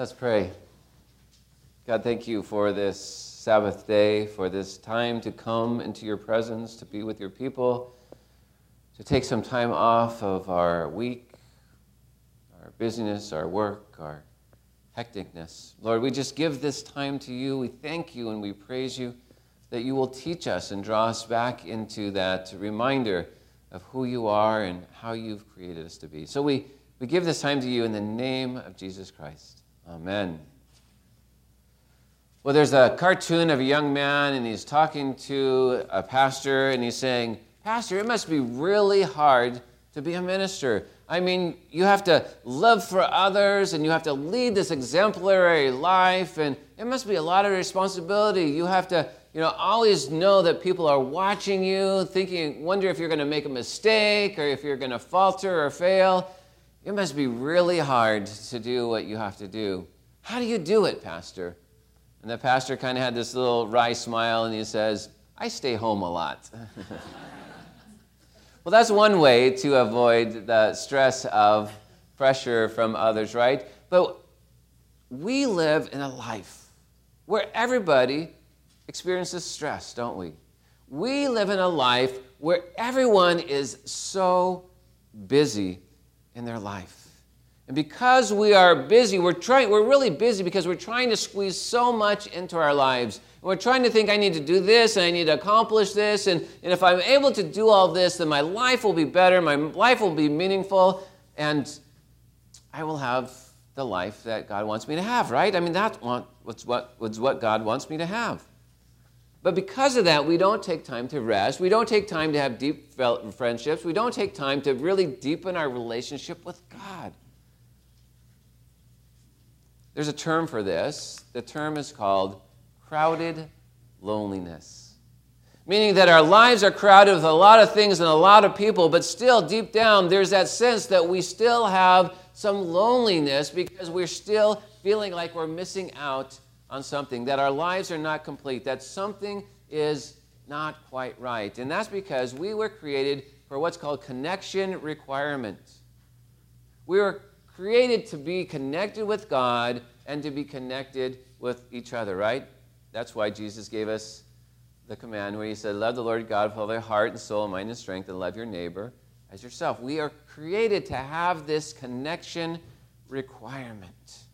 Let's pray. God, thank you for this Sabbath day, for this time to come into your presence, to be with your people, to take some time off of our week, our busyness, our work, our hecticness. Lord, we just give this time to you. We thank you and we praise you that you will teach us and draw us back into that reminder of who you are and how you've created us to be. So we, we give this time to you in the name of Jesus Christ. Amen. Well, there's a cartoon of a young man, and he's talking to a pastor, and he's saying, Pastor, it must be really hard to be a minister. I mean, you have to live for others, and you have to lead this exemplary life, and it must be a lot of responsibility. You have to, you know, always know that people are watching you, thinking, wonder if you're going to make a mistake, or if you're going to falter or fail. It must be really hard to do what you have to do. How do you do it, Pastor? And the pastor kind of had this little wry smile and he says, I stay home a lot. well, that's one way to avoid the stress of pressure from others, right? But we live in a life where everybody experiences stress, don't we? We live in a life where everyone is so busy in their life. And because we are busy, we're trying we're really busy because we're trying to squeeze so much into our lives. And we're trying to think I need to do this and I need to accomplish this and, and if I'm able to do all this, then my life will be better, my life will be meaningful, and I will have the life that God wants me to have, right? I mean that's what, what, what God wants me to have. But because of that, we don't take time to rest. We don't take time to have deep friendships. We don't take time to really deepen our relationship with God. There's a term for this. The term is called crowded loneliness. Meaning that our lives are crowded with a lot of things and a lot of people, but still, deep down, there's that sense that we still have some loneliness because we're still feeling like we're missing out on something, that our lives are not complete, that something is not quite right. And that's because we were created for what's called connection requirements. We were created to be connected with God and to be connected with each other, right? That's why Jesus gave us the command where he said, Love the Lord God with all your heart and soul, mind and strength, and love your neighbor as yourself. We are created to have this connection requirement.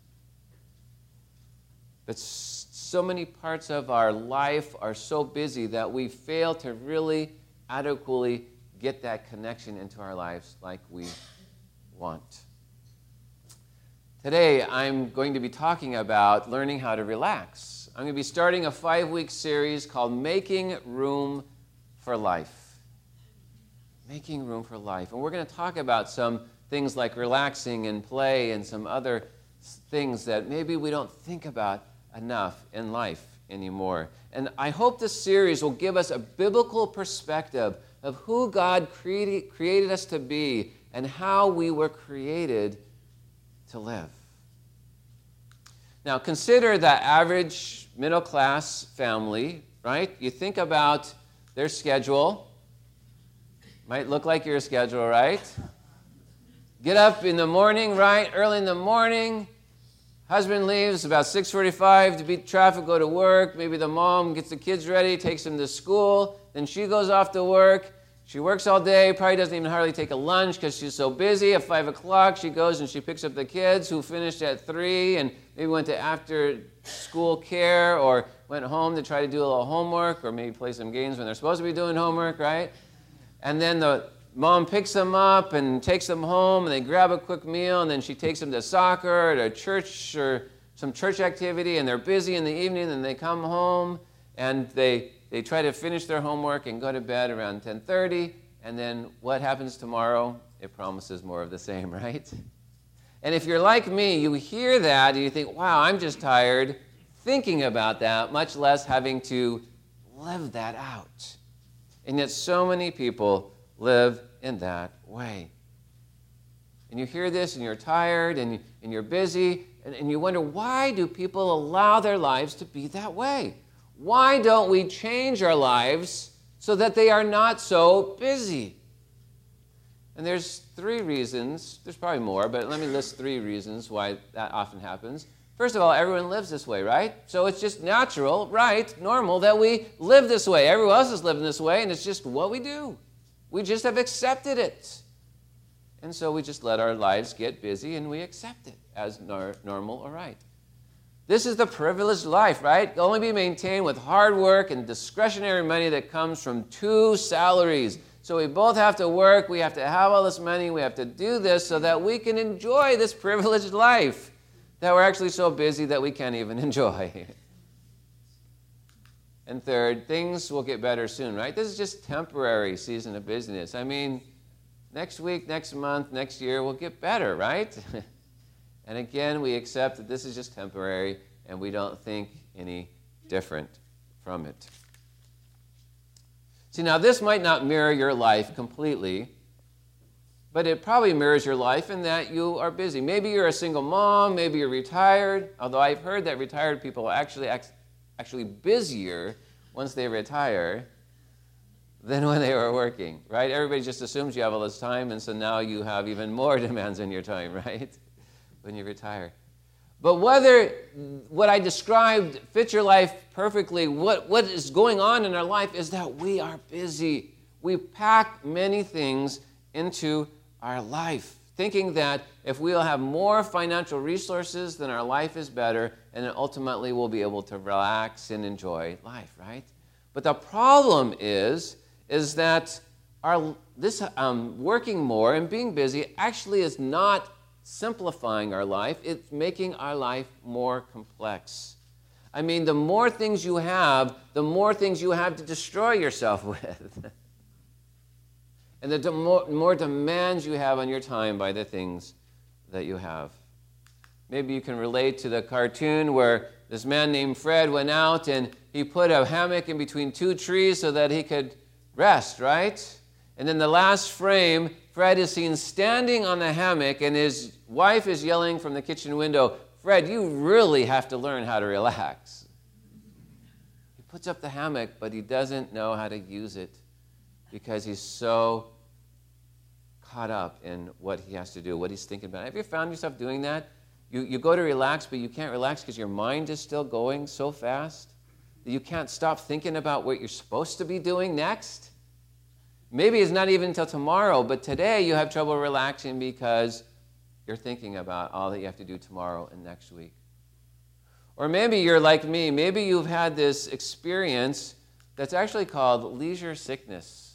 But so many parts of our life are so busy that we fail to really adequately get that connection into our lives like we want. Today, I'm going to be talking about learning how to relax. I'm going to be starting a five week series called Making Room for Life. Making Room for Life. And we're going to talk about some things like relaxing and play and some other things that maybe we don't think about enough in life anymore. And I hope this series will give us a biblical perspective of who God created, created us to be and how we were created to live. Now, consider that average middle class family, right? You think about their schedule. Might look like your schedule, right? Get up in the morning, right? Early in the morning, Husband leaves about 6:45 to beat traffic, go to work. Maybe the mom gets the kids ready, takes them to school. Then she goes off to work. She works all day, probably doesn't even hardly take a lunch because she's so busy. At 5 o'clock, she goes and she picks up the kids who finished at 3 and maybe went to after school care or went home to try to do a little homework or maybe play some games when they're supposed to be doing homework, right? And then the mom picks them up and takes them home and they grab a quick meal and then she takes them to soccer or to church or some church activity and they're busy in the evening and they come home and they, they try to finish their homework and go to bed around 10.30 and then what happens tomorrow? It promises more of the same right? And if you're like me you hear that and you think wow i'm just tired thinking about that much less having to live that out. And yet so many people live in that way. And you hear this and you're tired and, and you're busy and, and you wonder why do people allow their lives to be that way? Why don't we change our lives so that they are not so busy? And there's three reasons, there's probably more, but let me list three reasons why that often happens. First of all, everyone lives this way, right? So it's just natural, right, normal that we live this way. Everyone else is living this way, and it's just what we do. We just have accepted it. And so we just let our lives get busy and we accept it as nor- normal or right. This is the privileged life, right? Only be maintained with hard work and discretionary money that comes from two salaries. So we both have to work, we have to have all this money, we have to do this so that we can enjoy this privileged life that we're actually so busy that we can't even enjoy. And third, things will get better soon, right? This is just temporary season of business. I mean, next week, next month, next year will get better, right? and again, we accept that this is just temporary and we don't think any different from it. See, now this might not mirror your life completely, but it probably mirrors your life in that you are busy. Maybe you're a single mom, maybe you're retired, although I've heard that retired people actually, actually busier once they retire than when they were working, right? Everybody just assumes you have all this time, and so now you have even more demands on your time, right? when you retire. But whether what I described fits your life perfectly, what, what is going on in our life is that we are busy. We pack many things into our life, thinking that if we'll have more financial resources, then our life is better, and then ultimately we'll be able to relax and enjoy life, right? But the problem is, is that our, this um, working more and being busy actually is not simplifying our life, it's making our life more complex. I mean, the more things you have, the more things you have to destroy yourself with and the more, demands you have on your time by the things that you have. Maybe you can relate to the cartoon where this man named Fred went out and he put a hammock in between two trees so that he could rest, right? And then the last frame, Fred is seen standing on the hammock and his wife is yelling from the kitchen window, Fred, you really have to learn how to relax. He puts up the hammock, but he doesn't know how to use it because he's so caught up in what he has to do, what he's thinking about. Have you found yourself doing that? You, you go to relax, but you can't relax because your mind is still going so fast that you can't stop thinking about what you're supposed to be doing next. Maybe it's not even until tomorrow, but today you have trouble relaxing because you're thinking about all that you have to do tomorrow and next week. Or maybe you're like me. Maybe you've had this experience that's actually called leisure sickness.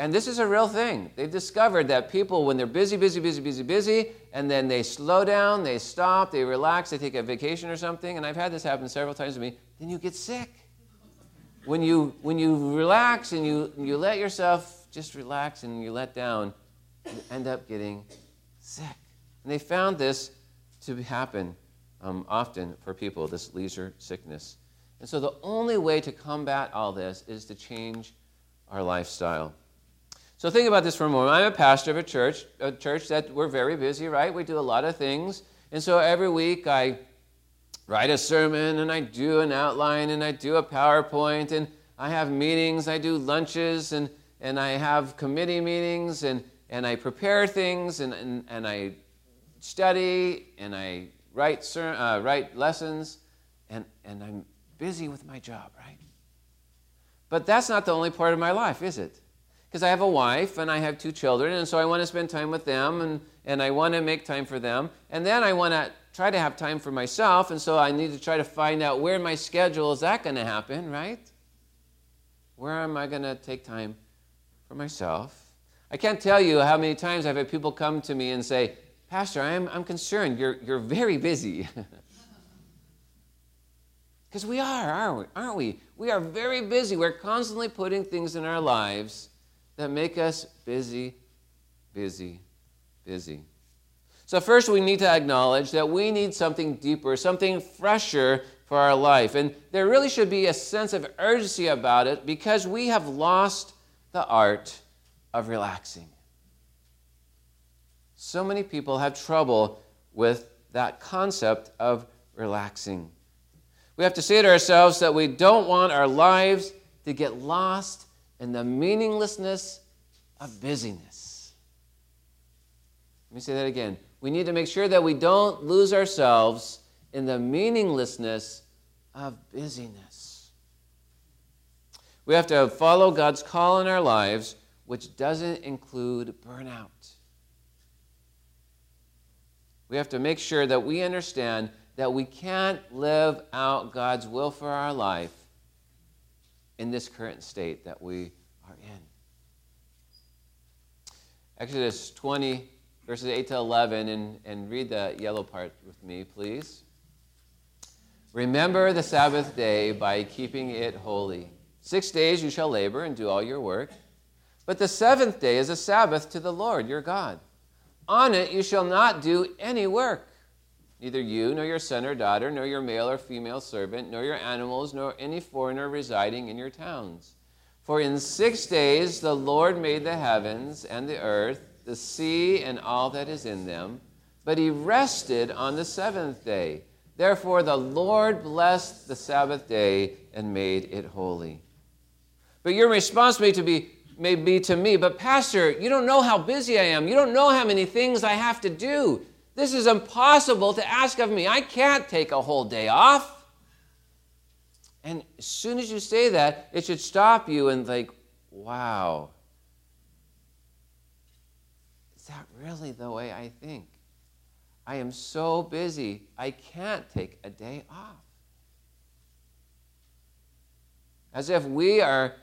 And this is a real thing. They've discovered that people, when they're busy, busy, busy, busy, busy, and then they slow down, they stop, they relax, they take a vacation or something, and I've had this happen several times to me, then you get sick. When you, when you relax and you, you let yourself just relax and you let down, you end up getting sick. And they found this to happen um, often for people, this leisure sickness. And so the only way to combat all this is to change our lifestyle. So think about this for a moment. I'm a pastor of a church, a church that we're very busy, right? We do a lot of things. And so every week I write a sermon and I do an outline and I do a PowerPoint and I have meetings, I do lunches and, and I have committee meetings and, and I prepare things and, and, and I study and I write, ser- uh, write lessons and, and I'm busy with my job, right? But that's not the only part of my life, is it? Because I have a wife and I have two children, and so I want to spend time with them and, and I want to make time for them. And then I want to try to have time for myself, and so I need to try to find out where in my schedule is that going to happen, right? Where am I going to take time for myself? I can't tell you how many times I've had people come to me and say, Pastor, I'm, I'm concerned. You're, you're very busy. Because we are, aren't we? aren't we? We are very busy. We're constantly putting things in our lives that make us busy, busy, busy. So, first, we need to acknowledge that we need something deeper, something fresher for our life. And there really should be a sense of urgency about it because we have lost the art of relaxing. So many people have trouble with that concept of relaxing. We have to say to ourselves that we don't want our lives to get lost and the meaninglessness of busyness. Let me say that again. We need to make sure that we don't lose ourselves in the meaninglessness of busyness. We have to follow God's call in our lives, which doesn't include burnout. We have to make sure that we understand that we can't live out God's will for our life in this current state that we are in. Exodus 20, verses 8 to 11, and, and read the yellow part with me, please. Remember the Sabbath day by keeping it holy. Six days you shall labor and do all your work, but the seventh day is a Sabbath to the Lord your God. On it you shall not do any work neither you, nor your son or daughter, nor your male or female servant, nor your animals, nor any foreigner residing in your towns. For in six days the Lord made the heavens and the earth, the sea, and all that is in them. But he rested on the seventh day. Therefore the Lord blessed the Sabbath day and made it holy. But your response may to be may be to me, but Pastor, you don't know how busy I am. You don't know how many things I have to do. This is impossible to ask of me. I can't take a whole day off. And as soon as you say that, it should stop you and think, wow, is that really the way I think? I am so busy, I can't take a day off. As if we are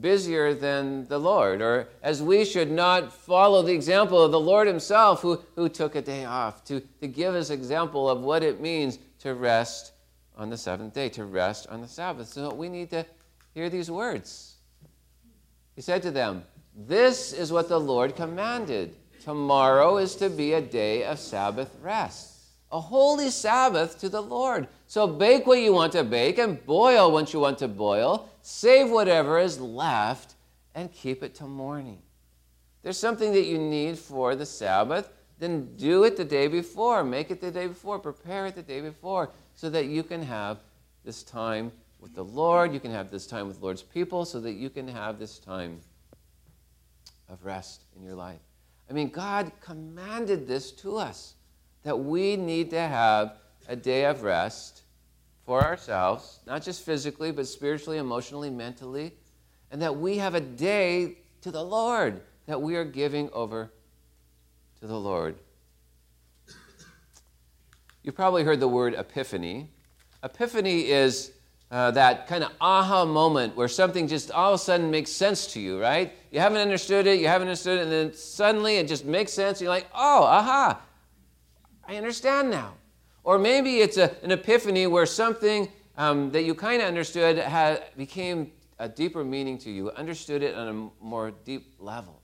busier than the Lord, or as we should not follow the example of the Lord Himself, who, who took a day off, to, to give us example of what it means to rest on the seventh day, to rest on the Sabbath. So we need to hear these words. He said to them, This is what the Lord commanded. Tomorrow is to be a day of Sabbath rest a holy Sabbath to the Lord. So bake what you want to bake and boil what you want to boil. Save whatever is left and keep it till morning. There's something that you need for the Sabbath, then do it the day before. Make it the day before. Prepare it the day before so that you can have this time with the Lord. You can have this time with Lord's people so that you can have this time of rest in your life. I mean, God commanded this to us that we need to have a day of rest for ourselves, not just physically, but spiritually, emotionally, mentally, and that we have a day to the Lord that we are giving over to the Lord. You've probably heard the word epiphany. Epiphany is uh, that kind of aha moment where something just all of a sudden makes sense to you, right? You haven't understood it, you haven't understood it, and then suddenly it just makes sense. You're like, oh, aha, I understand now. Or maybe it's a, an epiphany where something um, that you kind of understood had, became a deeper meaning to you, understood it on a more deep level.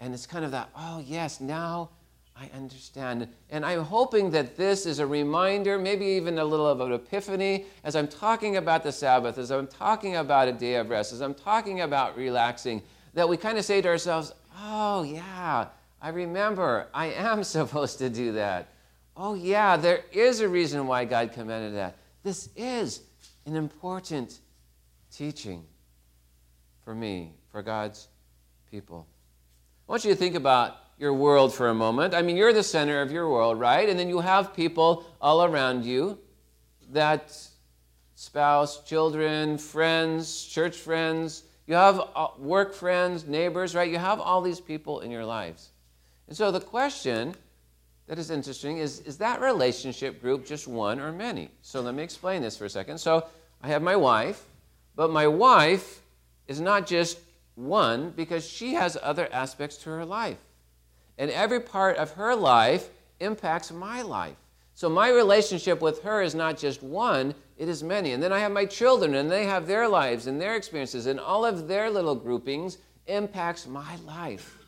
And it's kind of that, oh, yes, now I understand. And I'm hoping that this is a reminder, maybe even a little of an epiphany, as I'm talking about the Sabbath, as I'm talking about a day of rest, as I'm talking about relaxing, that we kind of say to ourselves, oh, yeah, I remember I am supposed to do that. Oh, yeah, there is a reason why God commanded that. This is an important teaching for me, for God's people. I want you to think about your world for a moment. I mean, you're the center of your world, right? And then you have people all around you that spouse, children, friends, church friends, you have uh, work friends, neighbors, right? You have all these people in your lives. And so the question that is interesting is is that relationship group just one or many? So let me explain this for a second. So I have my wife, but my wife is not just one because she has other aspects to her life. And every part of her life impacts my life. So my relationship with her is not just one, it is many. And then I have my children, and they have their lives and their experiences, and all of their little groupings impacts my life.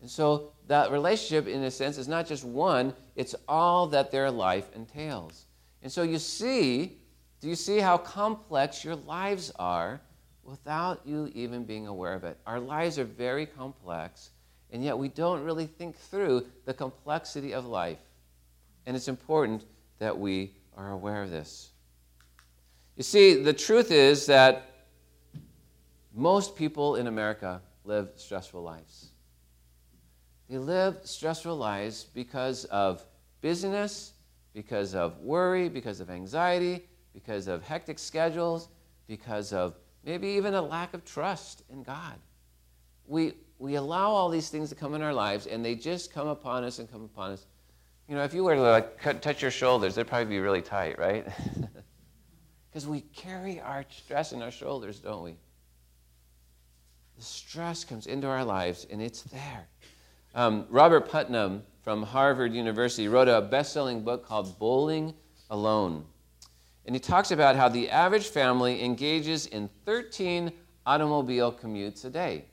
And so that relationship, in a sense, is not just one, it's all that their life entails. And so you see, do you see how complex your lives are without you even being aware of it? Our lives are very complex, and yet we don't really think through the complexity of life. And it's important that we are aware of this. You see, the truth is that most people in America live stressful lives. They live stressful lives because of busyness, because of worry, because of anxiety, because of hectic schedules, because of maybe even a lack of trust in God. We, we allow all these things to come in our lives, and they just come upon us and come upon us. You know, if you were to like cut, touch your shoulders, they'd probably be really tight, right? Because we carry our stress in our shoulders, don't we? The stress comes into our lives, and it's there. Um, Robert Putnam from Harvard University wrote a best selling book called Bowling Alone. And he talks about how the average family engages in 13 automobile commutes a day.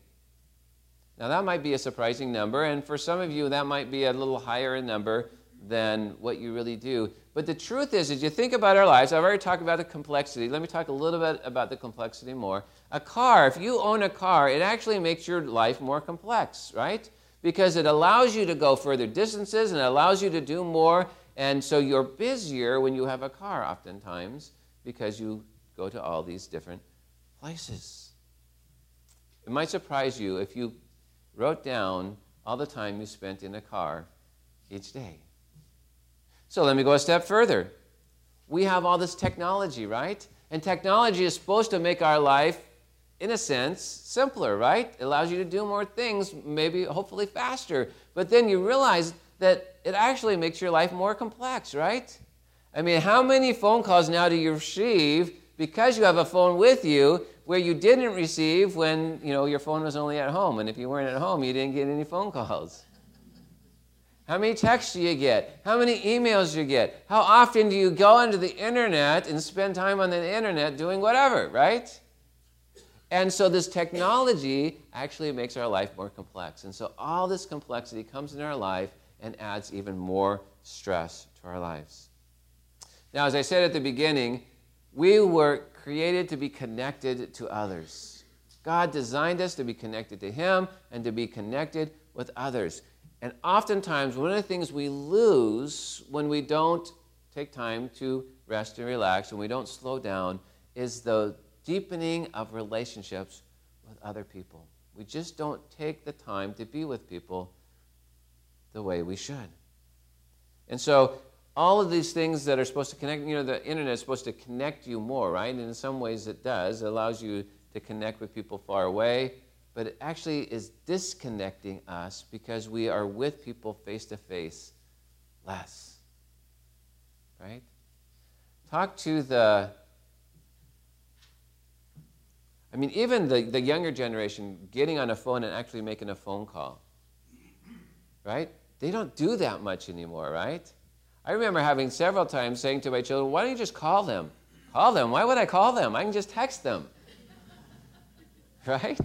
Now, that might be a surprising number, and for some of you, that might be a little higher in number than what you really do. But the truth is, as you think about our lives, I've already talked about the complexity. Let me talk a little bit about the complexity more. A car, if you own a car, it actually makes your life more complex, right? Because it allows you to go further distances and it allows you to do more. And so you're busier when you have a car, oftentimes, because you go to all these different places. It might surprise you if you wrote down all the time you spent in a car each day. So let me go a step further. We have all this technology, right? And technology is supposed to make our life, in a sense, simpler, right? It allows you to do more things, maybe hopefully faster. But then you realize that it actually makes your life more complex, right? I mean, how many phone calls now do you receive because you have a phone with you where you didn't receive when you know your phone was only at home and if you weren't at home you didn't get any phone calls how many texts do you get how many emails do you get how often do you go onto the internet and spend time on the internet doing whatever right and so this technology actually makes our life more complex and so all this complexity comes in our life and adds even more stress to our lives now as i said at the beginning we were created to be connected to others. God designed us to be connected to Him and to be connected with others. And oftentimes, one of the things we lose when we don't take time to rest and relax, when we don't slow down, is the deepening of relationships with other people. We just don't take the time to be with people the way we should. And so all of these things that are supposed to connect, you know, the internet is supposed to connect you more, right? And in some ways it does. It allows you to connect with people far away, but it actually is disconnecting us because we are with people face to face less, right? Talk to the, I mean, even the, the younger generation getting on a phone and actually making a phone call, right? They don't do that much anymore, right? I remember having several times saying to my children, why don't you just call them? Call them. Why would I call them? I can just text them. right?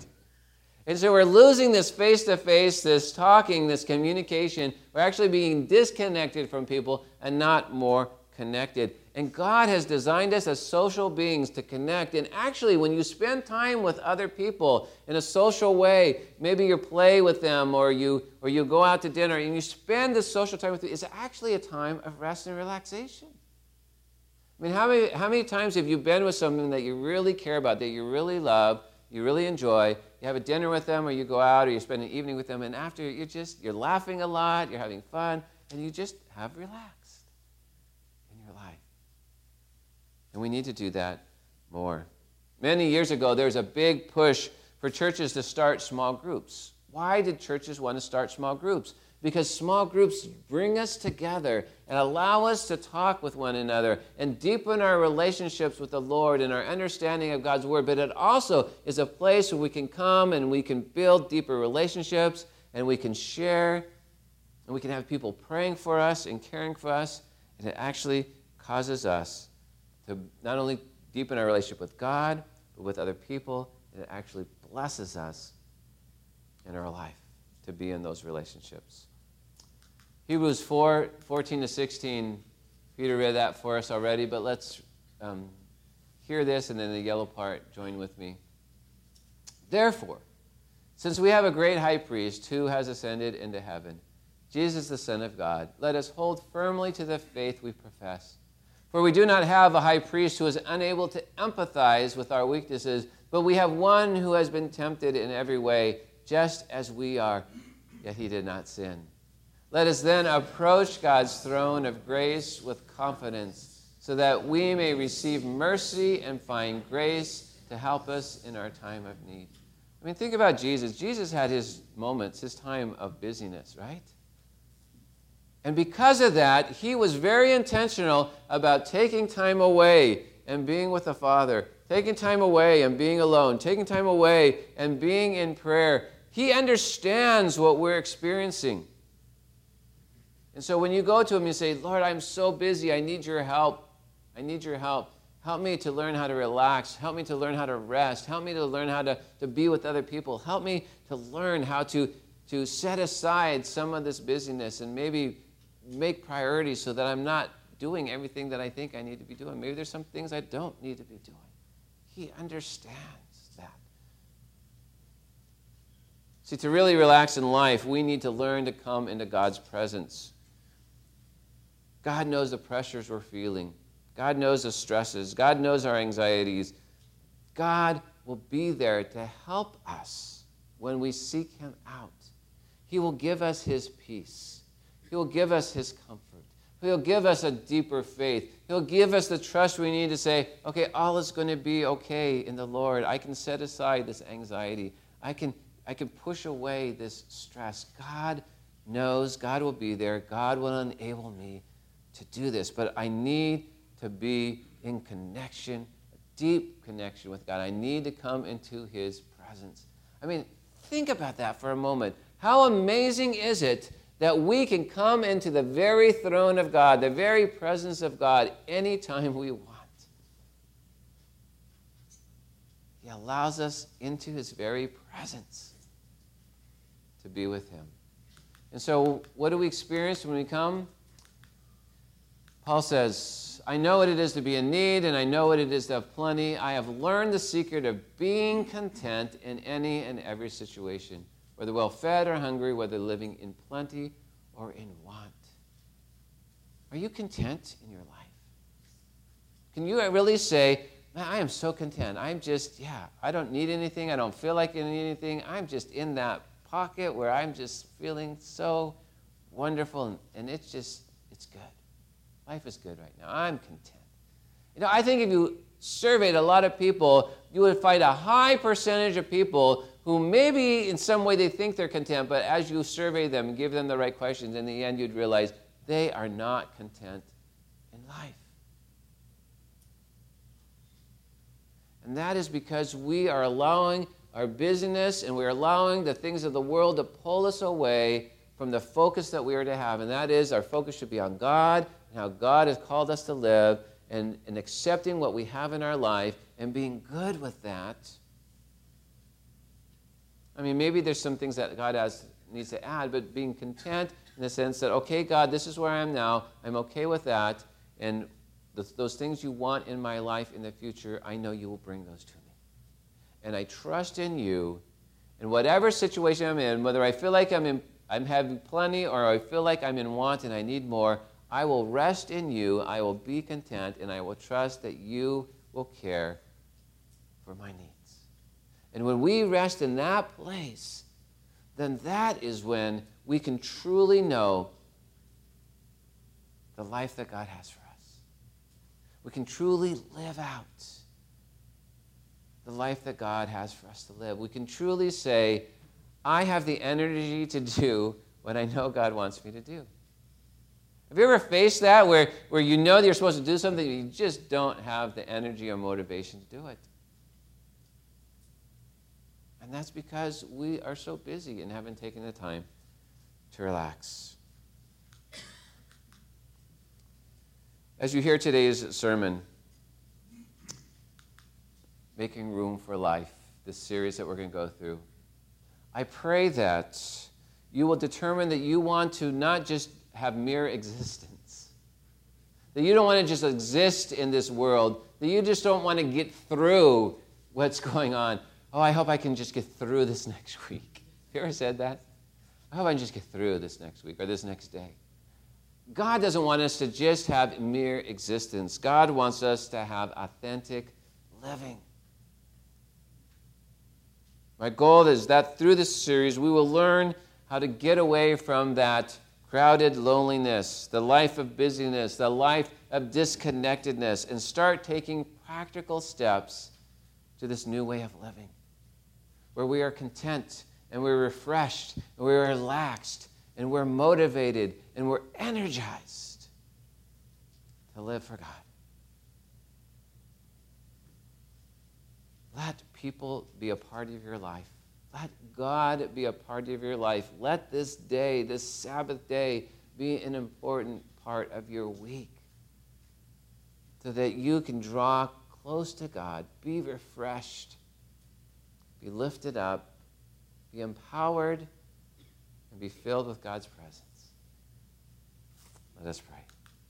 And so we're losing this face to face, this talking, this communication. We're actually being disconnected from people and not more connected. And God has designed us as social beings to connect. And actually, when you spend time with other people in a social way, maybe you play with them or you, or you go out to dinner and you spend this social time with them, it's actually a time of rest and relaxation. I mean, how many, how many times have you been with someone that you really care about, that you really love, you really enjoy? You have a dinner with them, or you go out, or you spend an evening with them, and after you're just you're laughing a lot, you're having fun, and you just have relaxed. And we need to do that more. Many years ago, there was a big push for churches to start small groups. Why did churches want to start small groups? Because small groups bring us together and allow us to talk with one another and deepen our relationships with the Lord and our understanding of God's Word. But it also is a place where we can come and we can build deeper relationships and we can share and we can have people praying for us and caring for us. And it actually causes us to not only deepen our relationship with God, but with other people. And it actually blesses us in our life to be in those relationships. Hebrews 4 14 to 16. Peter read that for us already, but let's um, hear this and then the yellow part, join with me. Therefore, since we have a great high priest who has ascended into heaven, Jesus the Son of God, let us hold firmly to the faith we profess. For we do not have a high priest who is unable to empathize with our weaknesses, but we have one who has been tempted in every way, just as we are, yet he did not sin. Let us then approach God's throne of grace with confidence, so that we may receive mercy and find grace to help us in our time of need. I mean, think about Jesus. Jesus had his moments, his time of busyness, right? And because of that, he was very intentional about taking time away and being with the Father, taking time away and being alone, taking time away and being in prayer. He understands what we're experiencing. And so when you go to him, you say, Lord, I'm so busy. I need your help. I need your help. Help me to learn how to relax. Help me to learn how to rest. Help me to learn how to, to be with other people. Help me to learn how to, to set aside some of this busyness and maybe make priorities so that I'm not doing everything that I think I need to be doing. Maybe there's some things I don't need to be doing. He understands that. See, to really relax in life, we need to learn to come into God's presence. God knows the pressures we're feeling. God knows the stresses. God knows our anxieties. God will be there to help us when we seek Him out. He will give us His peace. He will give us His comfort. He'll give us a deeper faith. He'll give us the trust we need to say, okay, all is going to be okay in the Lord. I can set aside this anxiety. I can, I can push away this stress. God knows, God will be there. God will enable me to do this. But I need to be in connection, a deep connection with God. I need to come into His presence. I mean, think about that for a moment. How amazing is it that we can come into the very throne of God, the very presence of God, anytime we want. He allows us into His very presence to be with Him. And so, what do we experience when we come? Paul says, I know what it is to be in need, and I know what it is to have plenty. I have learned the secret of being content in any and every situation whether well fed or hungry, whether living in plenty or in want. Are you content in your life? Can you really say, Man, I am so content. I'm just, yeah, I don't need anything. I don't feel like anything. I'm just in that pocket where I'm just feeling so wonderful and, and it's just, it's good. Life is good right now. I'm content. You know, I think if you surveyed a lot of people, you would find a high percentage of people who maybe in some way they think they're content, but as you survey them give them the right questions, in the end you'd realize they are not content in life. And that is because we are allowing our busyness and we're allowing the things of the world to pull us away from the focus that we are to have. And that is our focus should be on God and how God has called us to live and, and accepting what we have in our life and being good with that I mean, maybe there's some things that God has, needs to add, but being content in the sense that, okay, God, this is where I am now. I'm okay with that. And those things you want in my life in the future, I know you will bring those to me. And I trust in you. In whatever situation I'm in, whether I feel like I'm, in, I'm having plenty or I feel like I'm in want and I need more, I will rest in you. I will be content and I will trust that you will care for my needs. And when we rest in that place, then that is when we can truly know the life that God has for us. We can truly live out the life that God has for us to live. We can truly say, I have the energy to do what I know God wants me to do. Have you ever faced that where, where you know that you're supposed to do something, you just don't have the energy or motivation to do it? And that's because we are so busy and haven't taken the time to relax. As you hear today's sermon, Making Room for Life, this series that we're going to go through, I pray that you will determine that you want to not just have mere existence, that you don't want to just exist in this world, that you just don't want to get through what's going on, oh, I hope I can just get through this next week. You ever said that? I hope I can just get through this next week or this next day. God doesn't want us to just have mere existence. God wants us to have authentic living. My goal is that through this series, we will learn how to get away from that crowded loneliness, the life of busyness, the life of disconnectedness, and start taking practical steps to this new way of living where we are content and we're refreshed and we're relaxed and we're motivated and we're energized to live for God. Let people be a part of your life. Let God be a part of your life. Let this day, this Sabbath day, be an important part of your week so that you can draw close to God, be refreshed, be lifted up, be empowered, and be filled with God's presence. Let us pray.